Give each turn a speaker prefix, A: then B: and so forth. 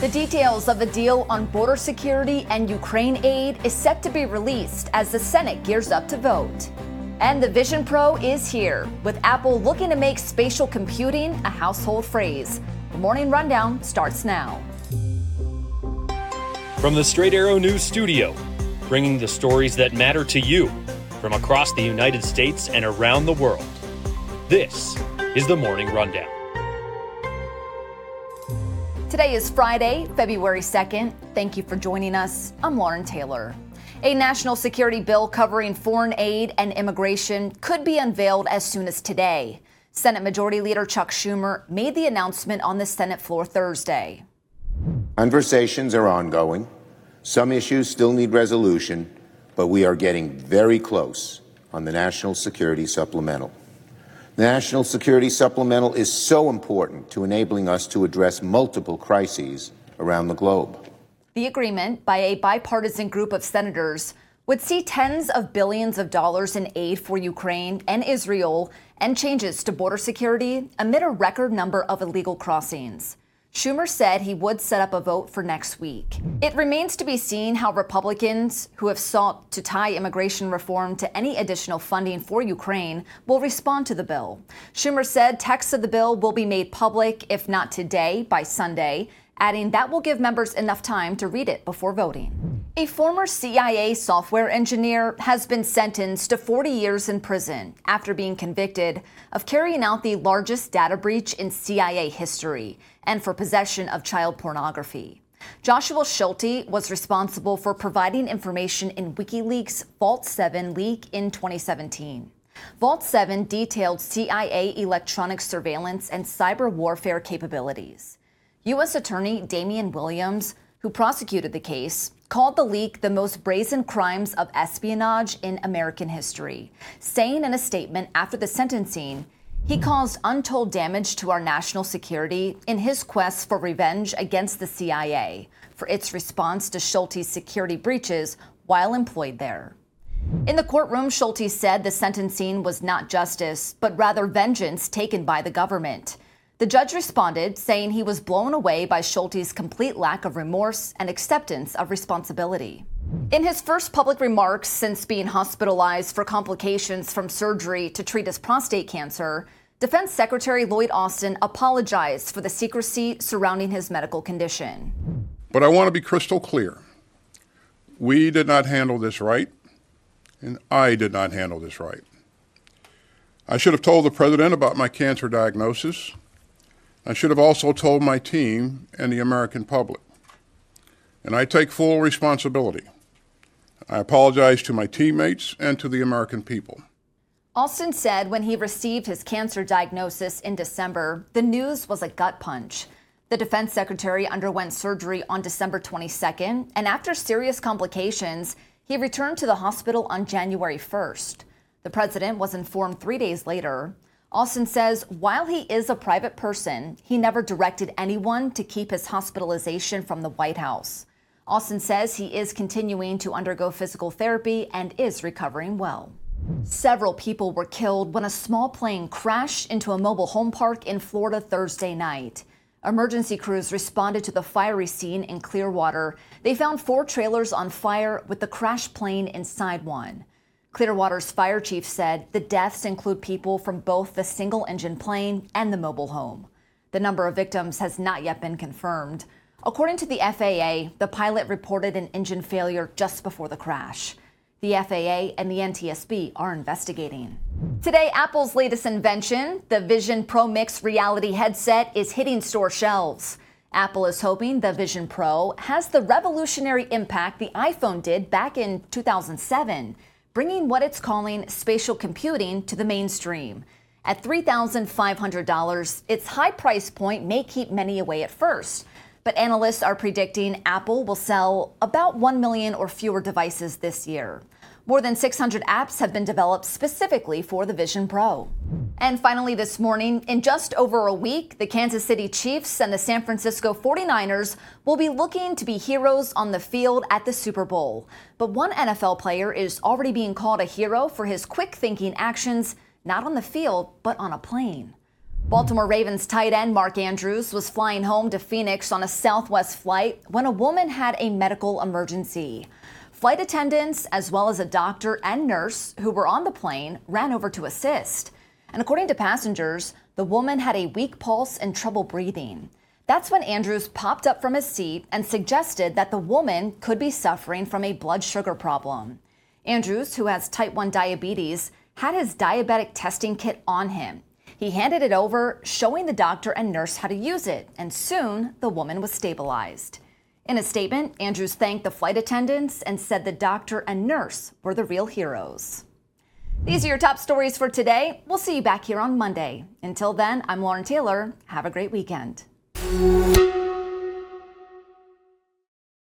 A: The details of a deal on border security and Ukraine aid is set to be released as the Senate gears up to vote. And the Vision Pro is here, with Apple looking to make spatial computing a household phrase. The morning rundown starts now.
B: From the Straight Arrow News Studio, bringing the stories that matter to you from across the United States and around the world. This is the Morning Rundown.
A: Today is Friday, February 2nd. Thank you for joining us. I'm Lauren Taylor. A national security bill covering foreign aid and immigration could be unveiled as soon as today. Senate Majority Leader Chuck Schumer made the announcement on the Senate floor Thursday.
C: Conversations are ongoing. Some issues still need resolution, but we are getting very close on the National Security Supplemental. National Security Supplemental is so important to enabling us to address multiple crises around the globe.
A: The agreement by a bipartisan group of senators would see tens of billions of dollars in aid for Ukraine and Israel and changes to border security amid a record number of illegal crossings. Schumer said he would set up a vote for next week. It remains to be seen how Republicans, who have sought to tie immigration reform to any additional funding for Ukraine, will respond to the bill. Schumer said text of the bill will be made public, if not today, by Sunday, adding that will give members enough time to read it before voting. A former CIA software engineer has been sentenced to 40 years in prison after being convicted of carrying out the largest data breach in CIA history and for possession of child pornography. Joshua Schulte was responsible for providing information in WikiLeaks' Vault 7 leak in 2017. Vault 7 detailed CIA electronic surveillance and cyber warfare capabilities. U.S. Attorney Damian Williams, who prosecuted the case, called the leak the most brazen crimes of espionage in American history, saying in a statement after the sentencing, he caused untold damage to our national security in his quest for revenge against the CIA for its response to Schulte's security breaches while employed there. In the courtroom, Schulte said the sentencing was not justice, but rather vengeance taken by the government. The judge responded, saying he was blown away by Schulte's complete lack of remorse and acceptance of responsibility. In his first public remarks since being hospitalized for complications from surgery to treat his prostate cancer, Defense Secretary Lloyd Austin apologized for the secrecy surrounding his medical condition.
D: But I want to be crystal clear. We did not handle this right, and I did not handle this right. I should have told the president about my cancer diagnosis I should have also told my team and the American public. And I take full responsibility. I apologize to my teammates and to the American people.
A: Austin said when he received his cancer diagnosis in December, the news was a gut punch. The defense secretary underwent surgery on December 22nd, and after serious complications, he returned to the hospital on January 1st. The president was informed three days later. Austin says while he is a private person, he never directed anyone to keep his hospitalization from the White House. Austin says he is continuing to undergo physical therapy and is recovering well. Several people were killed when a small plane crashed into a mobile home park in Florida Thursday night. Emergency crews responded to the fiery scene in Clearwater. They found four trailers on fire with the crash plane inside one. Clearwater's fire chief said the deaths include people from both the single engine plane and the mobile home. The number of victims has not yet been confirmed. According to the FAA, the pilot reported an engine failure just before the crash. The FAA and the NTSB are investigating. Today, Apple's latest invention, the Vision Pro Mix reality headset, is hitting store shelves. Apple is hoping the Vision Pro has the revolutionary impact the iPhone did back in 2007 bringing what it's calling spatial computing to the mainstream. At $3,500, its high price point may keep many away at first. But analysts are predicting Apple will sell about 1 million or fewer devices this year. More than 600 apps have been developed specifically for the Vision Pro. And finally, this morning, in just over a week, the Kansas City Chiefs and the San Francisco 49ers will be looking to be heroes on the field at the Super Bowl. But one NFL player is already being called a hero for his quick thinking actions, not on the field, but on a plane. Baltimore Ravens tight end Mark Andrews was flying home to Phoenix on a Southwest flight when a woman had a medical emergency. Flight attendants, as well as a doctor and nurse who were on the plane, ran over to assist. And according to passengers, the woman had a weak pulse and trouble breathing. That's when Andrews popped up from his seat and suggested that the woman could be suffering from a blood sugar problem. Andrews, who has type 1 diabetes, had his diabetic testing kit on him. He handed it over, showing the doctor and nurse how to use it, and soon the woman was stabilized. In a statement, Andrews thanked the flight attendants and said the doctor and nurse were the real heroes. These are your top stories for today. We'll see you back here on Monday. Until then, I'm Lauren Taylor. Have a great weekend.